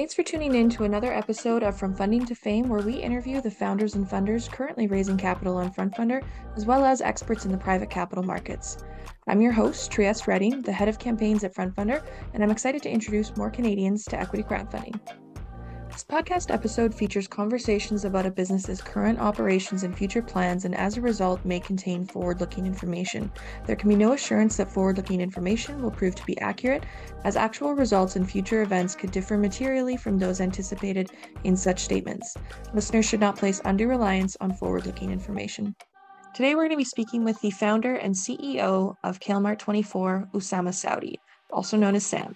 Thanks for tuning in to another episode of From Funding to Fame, where we interview the founders and funders currently raising capital on FrontFundr, as well as experts in the private capital markets. I'm your host, Trieste Redding, the head of campaigns at FrontFundr, and I'm excited to introduce more Canadians to equity crowdfunding. This podcast episode features conversations about a business's current operations and future plans, and as a result, may contain forward looking information. There can be no assurance that forward looking information will prove to be accurate, as actual results and future events could differ materially from those anticipated in such statements. Listeners should not place undue reliance on forward looking information. Today, we're going to be speaking with the founder and CEO of KaleMart24, Oussama Saoudi, also known as Sam.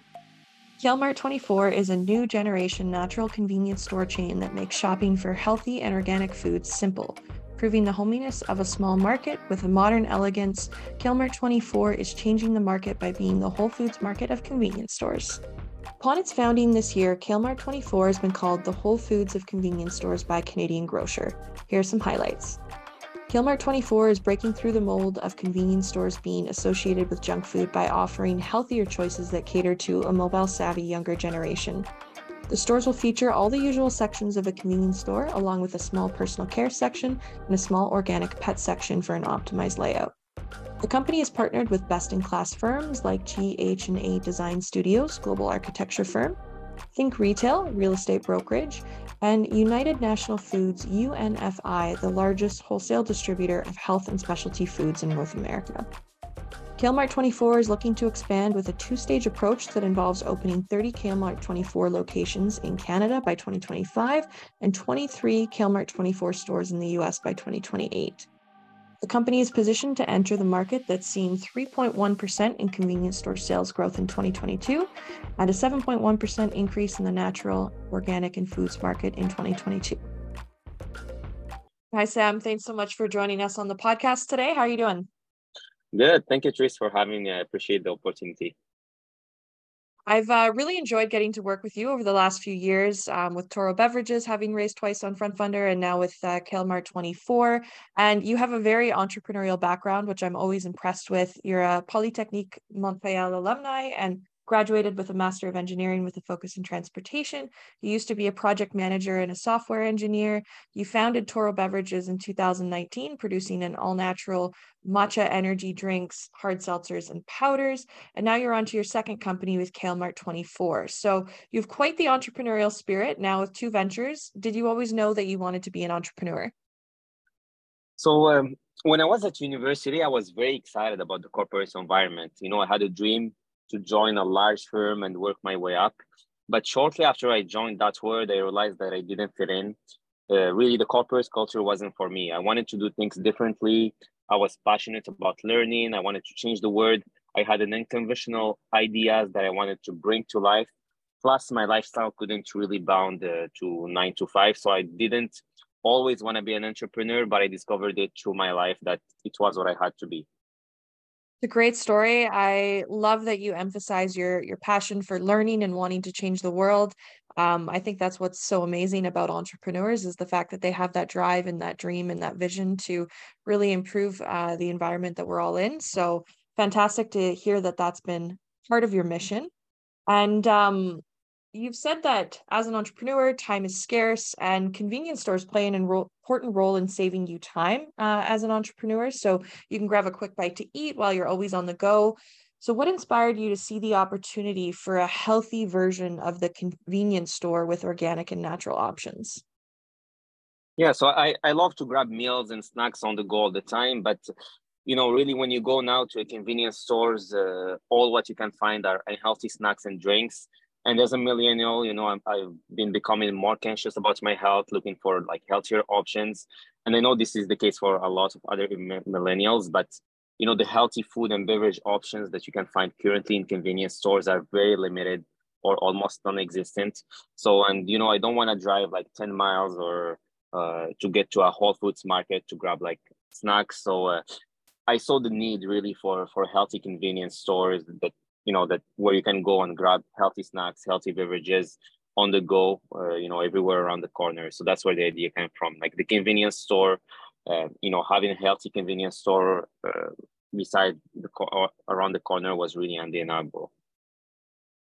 KaleMart24 is a new generation natural convenience store chain that makes shopping for healthy and organic foods simple. Proving the hominess of a small market with a modern elegance, KaleMart24 is changing the market by being the Whole Foods market of convenience stores. Upon its founding this year, KaleMart24 has been called the Whole Foods of convenience stores by Canadian Grocer. Here are some highlights. KaleMart24 is breaking through the mold of convenience stores being associated with junk food by offering healthier choices that cater to a mobile savvy younger generation. The stores will feature all the usual sections of a convenience store, along with a small personal care section and a small organic pet section for an optimized layout. The company is partnered with best-in-class firms like GH&A Design Studios, global architecture firm, Think Retail, real estate brokerage, and United Natural Foods, UNFI, the largest wholesale distributor of health and specialty foods in North America. KaleMart24 is looking to expand with a two stage approach that involves opening 30 KaleMart24 locations in Canada by 2025 and 23 KaleMart24 stores in the US by 2028. The company is positioned to enter the market that's seen 3.1% in convenience store sales growth in 2022 and a 7.1% increase in the natural, organic, and foods market in 2022. Hi, Sam. Thanks so much for joining us on the podcast today. How are you doing? Good. Thank you, Tris, for having me. I appreciate the opportunity. I've uh, really enjoyed getting to work with you over the last few years um, with Toro Beverages, having raised twice on FrontFundr, and now with uh, KaleMart24. And you have a very entrepreneurial background, which I'm always impressed with. You're a Polytechnique Montreal alumni and graduated with a Master of Engineering with a focus in transportation. You used to be a project manager and a software engineer. You founded Toro Beverages in 2019, producing an all natural matcha energy drinks, hard seltzers, and powders. And now you're on to your second company with KaleMart24. So you have quite the entrepreneurial spirit now with two ventures. Did you always know that you wanted to be an entrepreneur? So, um, when I was at university, I was very excited about the corporate environment. You know, I had a dream to join a large firm and work my way up. But shortly after I joined that world, I realized that I didn't fit in. Uh, really, the corporate culture wasn't for me. I wanted to do things differently. I was passionate about learning. I wanted to change the world. I had an unconventional ideas that I wanted to bring to life. Plus, my lifestyle couldn't really bound uh, to nine to five, so I didn't always want to be an entrepreneur. But I discovered it through my life that it was what I had to be a great story. I love that you emphasize your your passion for learning and wanting to change the world. Um, I think that's what's so amazing about entrepreneurs is the fact that they have that drive and that dream and that vision to really improve uh, the environment that we're all in. So fantastic to hear that that's been part of your mission. And um, you've said that as an entrepreneur, time is scarce, and convenience stores play an important role in saving you time uh, as an entrepreneur. So you can grab a quick bite to eat while you're always on the go. So, what inspired you to see the opportunity for a healthy version of the convenience store with organic and natural options? Yeah, so I, I love to grab meals and snacks on the go all the time, but you know, really when you go now to a convenience stores, uh, all what you can find are unhealthy snacks and drinks and as a millennial you know i have been becoming more conscious about my health looking for like healthier options. And i know this is the case for a lot of other millennials but you know the healthy food and beverage options that you can find currently in convenience stores are very limited or almost non-existent. So and you know i don't want to drive like 10 miles or uh, to get to a whole foods market to grab like snacks. So uh, i saw the need really for for healthy convenience stores that you know that where you can go and grab healthy snacks healthy beverages on the go uh, you know everywhere around the corner. So that's where the idea came from. Like the convenience store uh, you know having a healthy convenience store uh, beside the co- uh, around the corner was really undeniable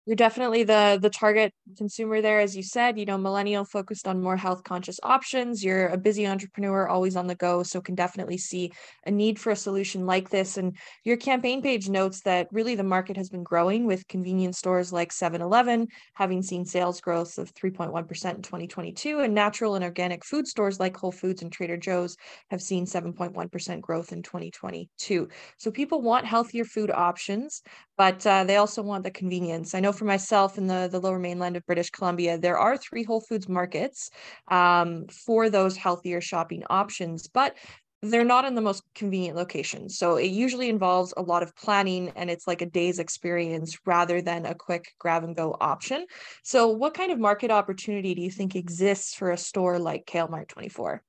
you're definitely the the target consumer there as you said. You know millennial focused on more health conscious options. You're a busy entrepreneur always on the go so can definitely see a need for a solution like this. And your campaign page notes that really the market has been growing with convenience stores like 7-eleven having seen sales growth of 3.1% in 2022 and natural and organic food stores like whole foods and trader joe's have seen 7.1% growth in 2022 so people want healthier food options but uh, they also want the convenience. I know for myself in the, the lower mainland of British Columbia, there are three Whole Foods markets um, for those healthier shopping options, but they're not in the most convenient locations. So it usually involves a lot of planning and it's like a day's experience rather than a quick grab and go option. So, what kind of market opportunity do you think exists for a store like KaleMart 24?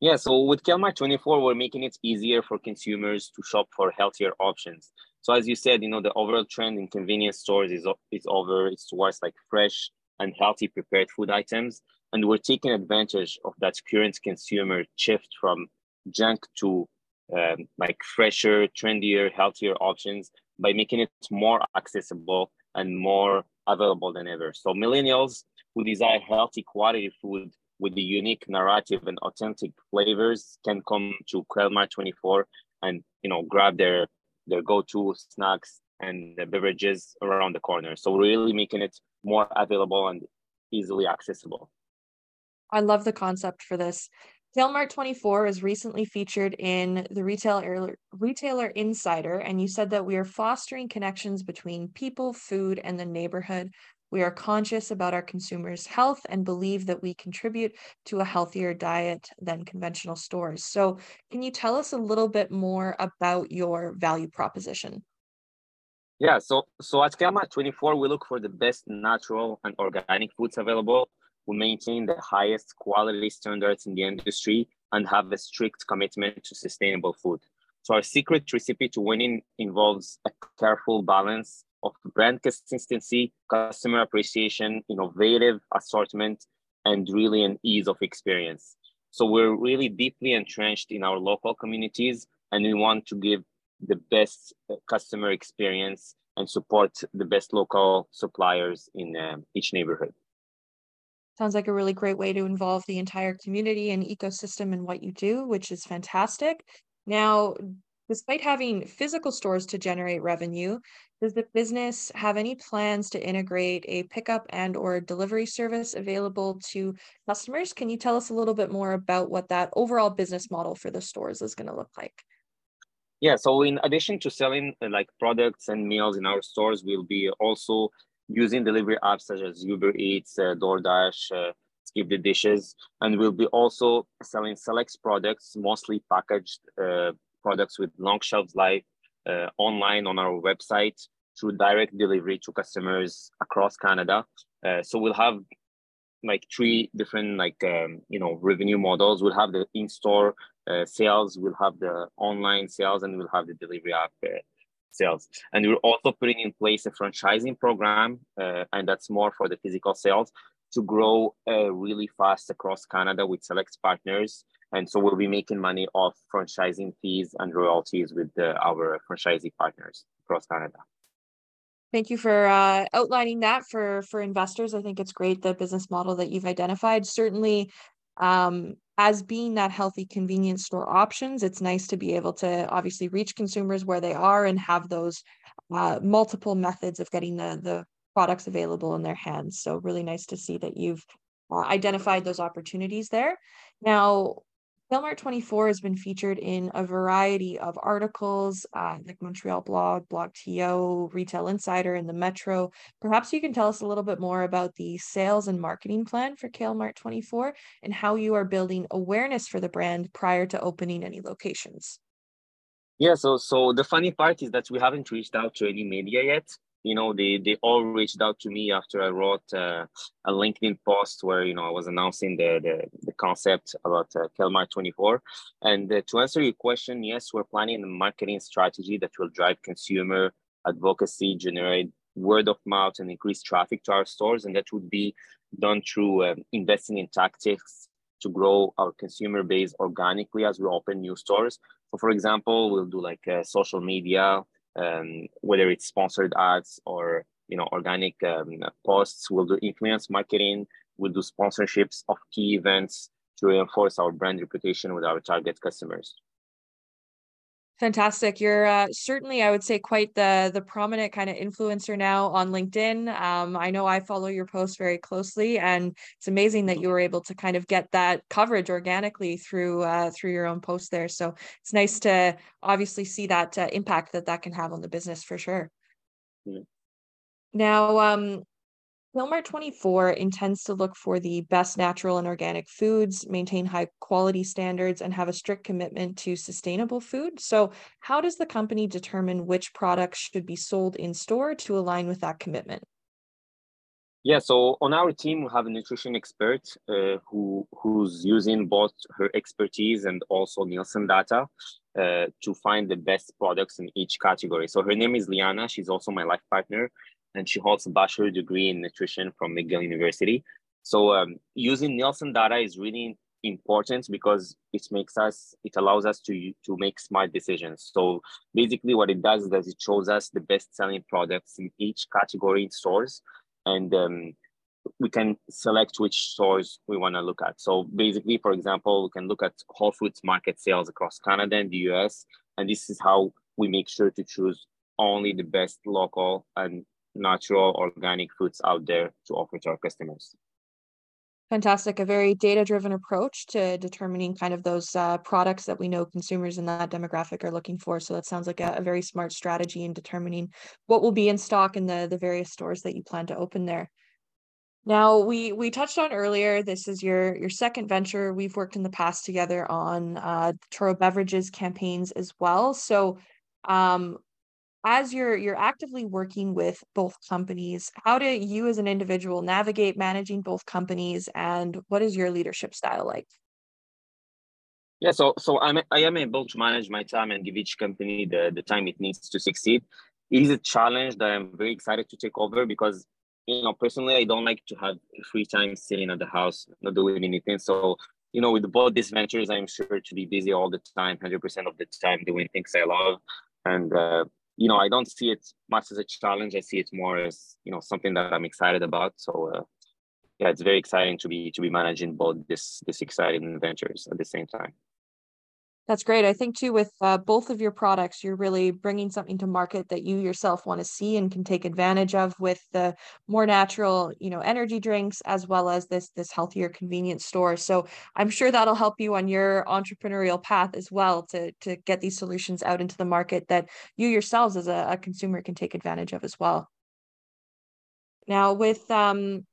Yeah, so with KaleMart 24, we're making it easier for consumers to shop for healthier options. So as you said, you know, the overall trend in convenience stores is, is over. It's towards like fresh and healthy prepared food items. And we're taking advantage of that current consumer shift from junk to um, like fresher, trendier, healthier options by making it more accessible and more available than ever. So millennials who desire healthy quality food with the unique narrative and authentic flavors can come to KaleMart 24 and you know grab their their go-to snacks and beverages around the corner. So really making it more available and easily accessible. I love the concept for this. KaleMart 24 is recently featured in the Retail Retailer Insider, and you said that we are fostering connections between people, food, and the neighborhood. We are conscious about our consumers' health and believe that we contribute to a healthier diet than conventional stores. So, can you tell us a little bit more about your value proposition? Yeah, so so at KaleMart 24, we look for the best natural and organic foods available. We maintain the highest quality standards in the industry and have a strict commitment to sustainable food. So our secret recipe to winning involves a careful balance of brand consistency, customer appreciation, innovative assortment, and really an ease of experience. So we're really deeply entrenched in our local communities and we want to give the best uh, customer experience and support the best local suppliers in uh, each neighborhood. Sounds like a really great way to involve the entire community and ecosystem in what you do, which is fantastic. Now, Despite having physical stores to generate revenue, does the business have any plans to integrate a pickup and or delivery service available to customers? Can you tell us a little bit more about what that overall business model for the stores is going to look like? Yeah, so in addition to selling uh, like products and meals in our stores, we'll be also using delivery apps such as Uber Eats, uh, DoorDash, uh, Skip the Dishes, and we'll be also selling select products, mostly packaged uh, products with long shelf life uh, online on our website through direct delivery to customers across Canada. Uh, so we'll have like three different like um, you know revenue models. We'll have the in-store uh, sales, we'll have the online sales, and we'll have the delivery app uh, sales. And we're also putting in place a franchising program, uh, and that's more for the physical sales to grow uh, really fast across Canada with select partners and so we'll be making money off franchising fees and royalties with the, our franchisee partners across Canada. Thank you for uh, outlining that for for investors. I think it's great the business model that you've identified. Certainly, um, as being that healthy convenience store options, it's nice to be able to obviously reach consumers where they are and have those uh, multiple methods of getting the the products available in their hands. So really nice to see that you've uh, identified those opportunities there. Now, KaleMart 24 has been featured in a variety of articles uh, like Montreal Blog, Blog TO, Retail Insider, and the Metro. Perhaps you can tell us a little bit more about the sales and marketing plan for KaleMart 24 and how you are building awareness for the brand prior to opening any locations. Yeah, so so the funny part is that we haven't reached out to any media yet you know they they all reached out to me after i wrote uh, a linkedin post where you know i was announcing the the, the concept about uh, KaleMart 24 and uh, to answer your question yes we're planning a marketing strategy that will drive consumer advocacy generate word of mouth and increase traffic to our stores and that would be done through um, investing in tactics to grow our consumer base organically as we open new stores. So for example we'll do like uh, social media um, whether it's sponsored ads or you know organic um, posts. We'll do influence marketing. We'll do sponsorships of key events to reinforce our brand reputation with our target customers. Fantastic. You're uh, certainly, I would say, quite the the prominent kind of influencer now on LinkedIn. Um, I know I follow your posts very closely, and it's amazing that you were able to kind of get that coverage organically through uh, through your own posts there. So it's nice to obviously see that uh, impact that that can have on the business for sure. Yeah. Now, um, KaleMart 24 intends to look for the best natural and organic foods, maintain high quality standards, and have a strict commitment to sustainable food. So, how does the company determine which products should be sold in store to align with that commitment? Yeah, so on our team, we have a nutrition expert uh, who who's using both her expertise and also Nielsen data uh, to find the best products in each category. So her name is Liana. She's also my life partner, and she holds a bachelor degree in nutrition from McGill University. So um, using Nielsen data is really important because it makes us it allows us to to make smart decisions so basically what it does is it shows us the best selling products in each category in stores and um, we can select which stores we want to look at so basically for example we can look at whole foods market sales across canada and the us and this is how we make sure to choose only the best local and natural organic foods out there to offer to our customers. Fantastic. A very data driven approach to determining kind of those uh, products that we know consumers in that demographic are looking for. So that sounds like a, a, very smart strategy in determining what will be in stock in the the various stores that you plan to open there. Now we we touched on earlier this is your your second venture. We've worked in the past together on uh toro beverages campaigns as well. So um as you're you're actively working with both companies how do you as an individual navigate managing both companies and what is your leadership style like? Yeah so so i'm i am able to manage my time and give each company the the time it needs to succeed. It is a challenge that i'm very excited to take over because you know personally i don't like to have free time sitting at the house not doing anything. So you know with both these ventures i'm sure to be busy all the time 100% of the time doing things i love. And uh, you know, I don't see it much as a challenge. I see it more as you know something that I'm excited about. So uh, yeah, it's very exciting to be to be managing both this this exciting ventures at the same time. That's great. I think too, with uh, both of your products, you're really bringing something to market that you yourself want to see and can take advantage of with the more natural, you know, energy drinks as well as this this healthier convenience store. So I'm sure that'll help you on your entrepreneurial path as well to to get these solutions out into the market that you yourselves as a, a consumer can take advantage of as well. Now, with um,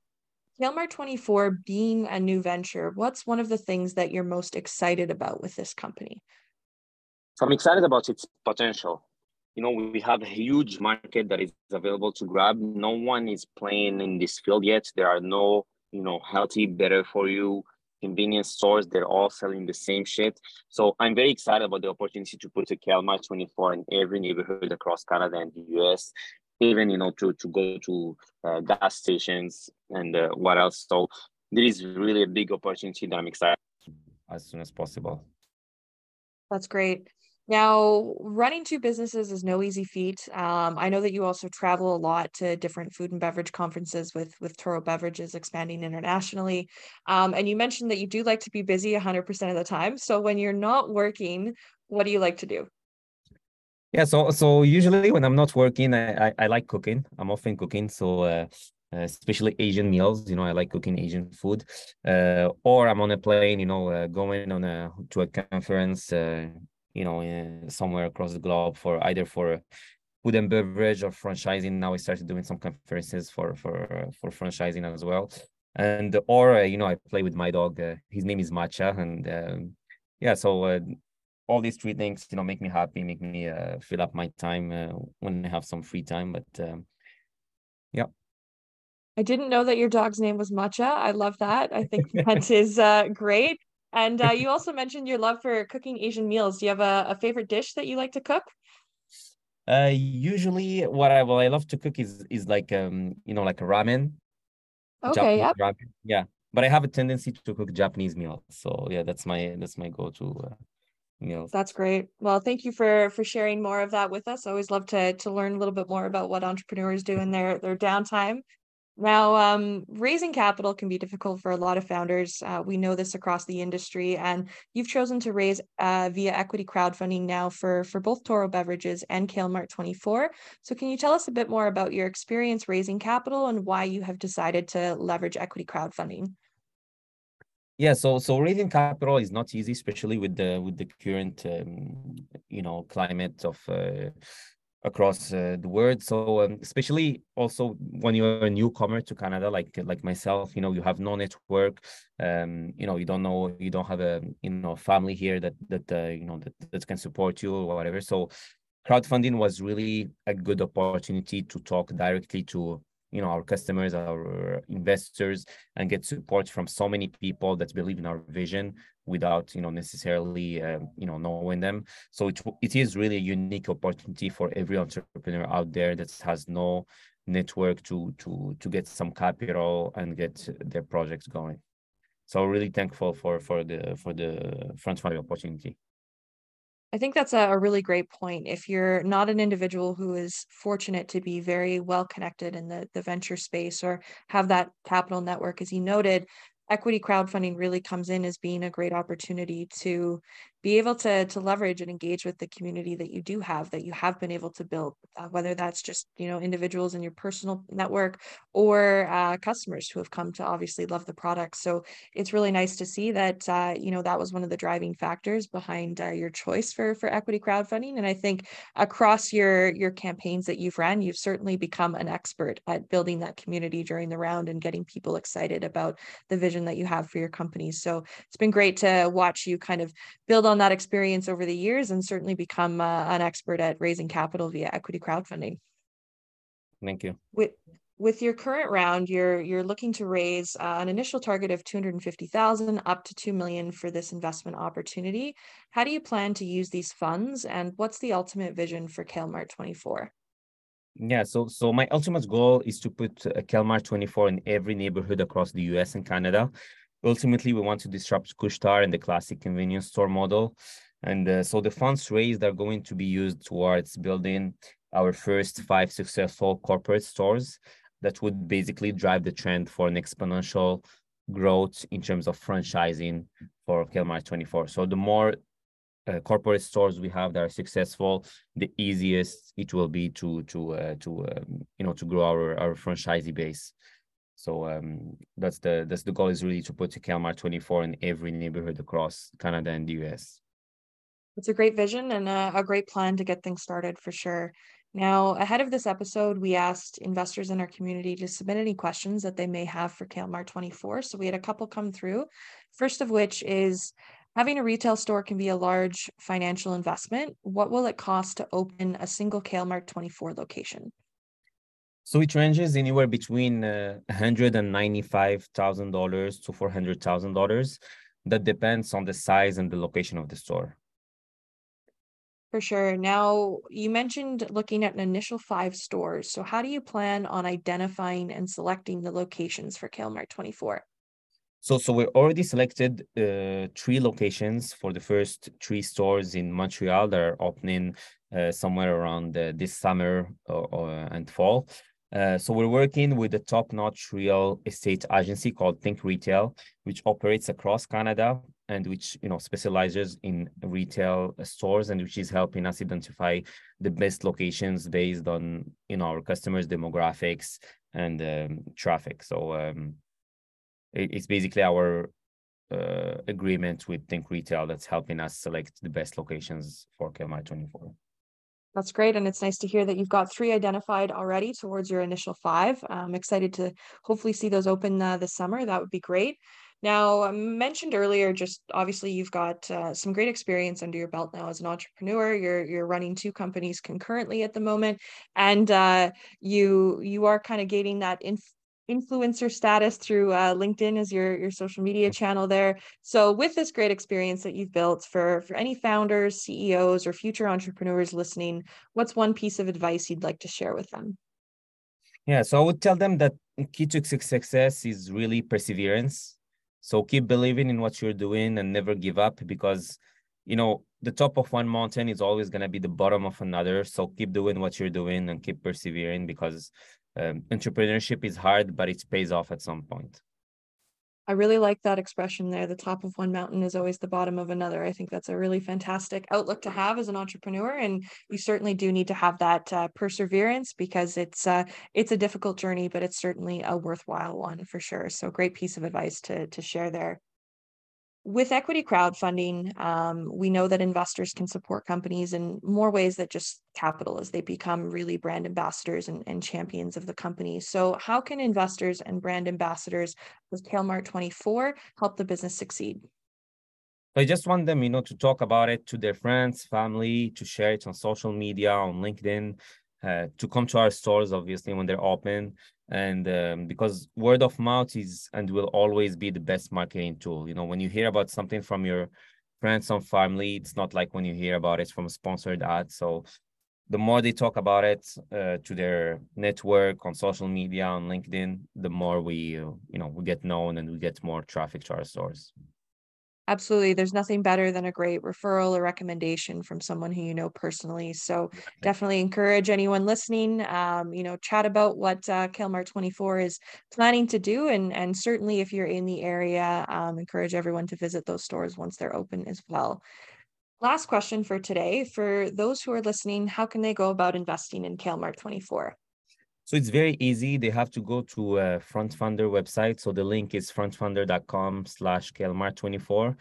KaleMart 24 being a new venture, what's one of the things that you're most excited about with this company? So I'm excited about its potential. You know, we have a huge market that is available to grab. No one is playing in this field yet. There are no, you know, healthy, better for you convenience stores. They're all selling the same shit. So I'm very excited about the opportunity to put a KaleMart 24 in every neighborhood across Canada and the US even you know to to go to uh, gas stations and uh, what else. So there is really a big opportunity that i'm excited as soon as possible. That's great. Now running two businesses is no easy feat. Um, i know that you also travel a lot to different food and beverage conferences with with toro beverages expanding internationally. Um, and you mentioned that you do like to be busy 100% of the time. So when you're not working what do you like to do yeah, so so usually when I'm not working, I I, I like cooking. I'm often cooking, so uh, uh, especially Asian meals. You know, I like cooking Asian food. Uh, or I'm on a plane, you know, uh, going on a to a conference, uh, you know, somewhere across the globe for either for food and beverage or franchising. Now I started doing some conferences for for for franchising as well. And or uh, you know, I play with my dog. Uh, his name is Matcha, and um, yeah, so uh, all these three things, you know, make me happy, make me uh, fill up my time uh, when I have some free time. But um, yeah. I didn't know that your dog's name was Matcha. I love that. I think that is uh, great. And uh, you also mentioned your love for cooking Asian meals. Do you have a, a favorite dish that you like to cook? Uh, usually, what I well I love to cook is is like um you know like a ramen. Okay. Yeah. Yeah, but I have a tendency to cook Japanese meals. So yeah, that's my that's my go to. Uh, meals. That's great. Well, thank you for for sharing more of that with us. I always love to to learn a little bit more about what entrepreneurs do in their their downtime. Now, um, raising capital can be difficult for a lot of founders. Uh, we know this across the industry, and you've chosen to raise uh, via equity crowdfunding now for for both Toro Beverages and KaleMart 24. So, can you tell us a bit more about your experience raising capital and why you have decided to leverage equity crowdfunding? Yeah, so so raising capital is not easy, especially with the with the current um, you know climate of uh, across uh, the world. So um, especially also when you're a newcomer to Canada, like like myself, you know, you have no network. Um, you know, you don't know, you don't have a you know family here that that uh, you know that, that can support you or whatever. So crowdfunding was really a good opportunity to talk directly to you know our customers our investors and get support from so many people that believe in our vision without you know necessarily um, you know knowing them. So it, it is really a unique opportunity for every entrepreneur out there that has no network to to to get some capital and get their projects going. So really thankful for for the for the front funding opportunity I think that's a, really great point. If you're not an individual who is fortunate to be very well connected in the, the venture space or have that capital network, as you noted, equity crowdfunding really comes in as being a great opportunity to be able to to leverage and engage with the community that you do have that you have been able to build uh, whether that's just you know individuals in your personal network or uh, customers who have come to obviously love the product. So it's really nice to see that uh, you know that was one of the driving factors behind uh, your choice for for equity crowdfunding. And i think across your your campaigns that you've ran you've certainly become an expert at building that community during the round and getting people excited about the vision that you have for your company. So it's been great to watch you kind of build on that experience over the years and certainly become uh, an expert at raising capital via equity crowdfunding. Thank you. With with your current round, you're you're looking to raise uh, an initial target of 250,000 up to 2 million for this investment opportunity. How do you plan to use these funds and what's the ultimate vision for KaleMart 24? Yeah, so so my ultimate goal is to put uh, KaleMart 24 in every neighborhood across the US and Canada. Ultimately, we want to disrupt Couche-Tard and the classic convenience store model. And uh, so the funds raised are going to be used towards building our first five successful corporate stores that would basically drive the trend for an exponential growth in terms of franchising for KaleMart 24. So the more uh, corporate stores we have that are successful, the easiest it will be to to uh, to um, you know to grow our our franchisee base. So um, that's the that's the goal is really to put KaleMart 24 in every neighborhood across Canada and the US. It's a great vision and a, a great plan to get things started for sure. Now, ahead of this episode, we asked investors in our community to submit any questions that they may have for KaleMart 24. So we had a couple come through. First of which is having a retail store can be a large financial investment. What will it cost to open a single KaleMart 24 location? So it ranges anywhere between uh, $195,000 to $400,000. That depends on the size and the location of the store. For sure. Now, you mentioned looking at an initial five stores. So, how do you plan on identifying and selecting the locations for KaleMart 24? So, so we already selected uh, three locations for the first three stores in Montreal that are opening uh, somewhere around uh, this summer or, or, and fall. Uh, so we're working with a top-notch real estate agency called Think Retail, which operates across Canada and which you know specializes in retail stores and which is helping us identify the best locations based on you know our customers' demographics and um, traffic. So um, it, it's basically our uh, agreement with Think Retail that's helping us select the best locations for KaleMart 24. That's great. And it's nice to hear that you've got three identified already towards your initial five. I'm excited to hopefully see those open uh, this summer. That would be great. Now, I mentioned earlier, just obviously you've got uh, some great experience under your belt now as an entrepreneur. You're you're running two companies concurrently at the moment, and uh, you you are kind of gaining that inf- influencer status through uh, LinkedIn as your your social media channel there. So with this great experience that you've built for for any founders, CEOs, or future entrepreneurs listening, what's one piece of advice you'd like to share with them? Yeah, so I would tell them that key to success is really perseverance. So keep believing in what you're doing and never give up because you know the top of one mountain is always going to be the bottom of another. So keep doing what you're doing and keep persevering because um, entrepreneurship is hard, but it pays off at some point. I really like that expression there. The top of one mountain is always the bottom of another. I think that's a really fantastic outlook to have as an entrepreneur, and you certainly do need to have that uh, perseverance because it's uh, it's a difficult journey, but it's certainly a worthwhile one for sure. So, great piece of advice to to share there with equity crowdfunding, um, we know that investors can support companies in more ways than just capital as they become really brand ambassadors and, and champions of the company. So, how can investors and brand ambassadors with KaleMart 24 help the business succeed? I just want them, you know, to talk about it to their friends, family, to share it on social media, on LinkedIn, uh, to come to our stores, obviously, when they're open and um, because word of mouth is and will always be the best marketing tool. You know when you hear about something from your friends and family it's not like when you hear about it from a sponsored ad. So the more they talk about it uh, to their network on social media on linkedin the more we uh, you know we get known and we get more traffic to our stores Absolutely. There's nothing better than a great referral or recommendation from someone who you know personally. So definitely encourage anyone listening, um, you know, chat about what uh, KaleMart 24 is planning to do. And, and certainly if you're in the area, um, encourage everyone to visit those stores once they're open as well. Last question for today. For those who are listening, how can they go about investing in KaleMart 24? So it's very easy. They have to go to a FrontFundr website. So the link is frontfundr.com slash KaleMart24.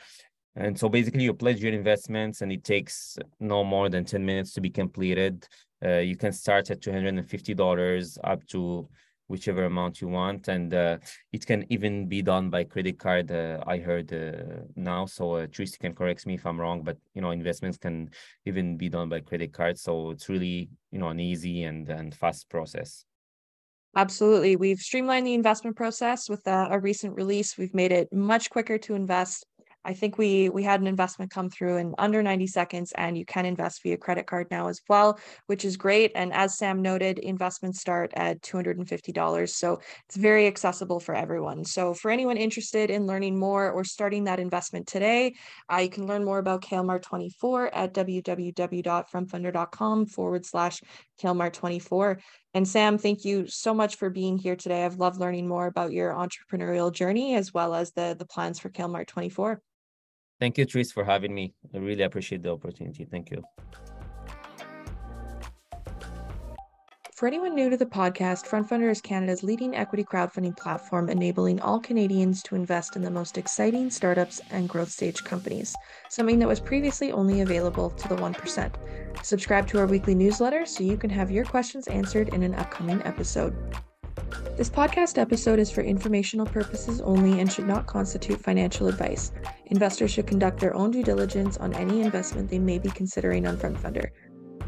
And so basically you pledge your investments and it takes no more than 10 minutes to be completed. Uh, you can start at $250 up to whichever amount you want. And uh, it can even be done by credit card, uh, I heard uh, now. So uh, can correct me if I'm wrong, but, you know, investments can even be done by credit card. So it's really, you know, an easy and, and fast process. Absolutely. We've streamlined the investment process with a, a recent release. We've made it much quicker to invest. I think we we had an investment come through in under 90 seconds and you can invest via credit card now as well, which is great. And as Sam noted, investments start at $250. So it's very accessible for everyone. So for anyone interested in learning more or starting that investment today, uh, you can learn more about KaleMart 24 at www.frontfundr.com forward slash KaleMart 24. And Sam, thank you so much for being here today. I've loved learning more about your entrepreneurial journey as well as the, the plans for KaleMart 24. Thank you, Tris, for having me. I really appreciate the opportunity. Thank you. For anyone new to the podcast, FrontFundr is Canada's leading equity crowdfunding platform, enabling all Canadians to invest in the most exciting startups and growth stage companies, something that was previously only available to the 1%. Subscribe to our weekly newsletter so you can have your questions answered in an upcoming episode. This podcast episode is for informational purposes only and should not constitute financial advice. Investors should conduct their own due diligence on any investment they may be considering on FrontFundr.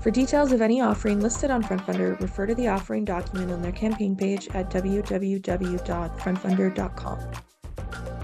For details of any offering listed on FrontFundr, refer to the offering document on their campaign page at www.frontfundr.com.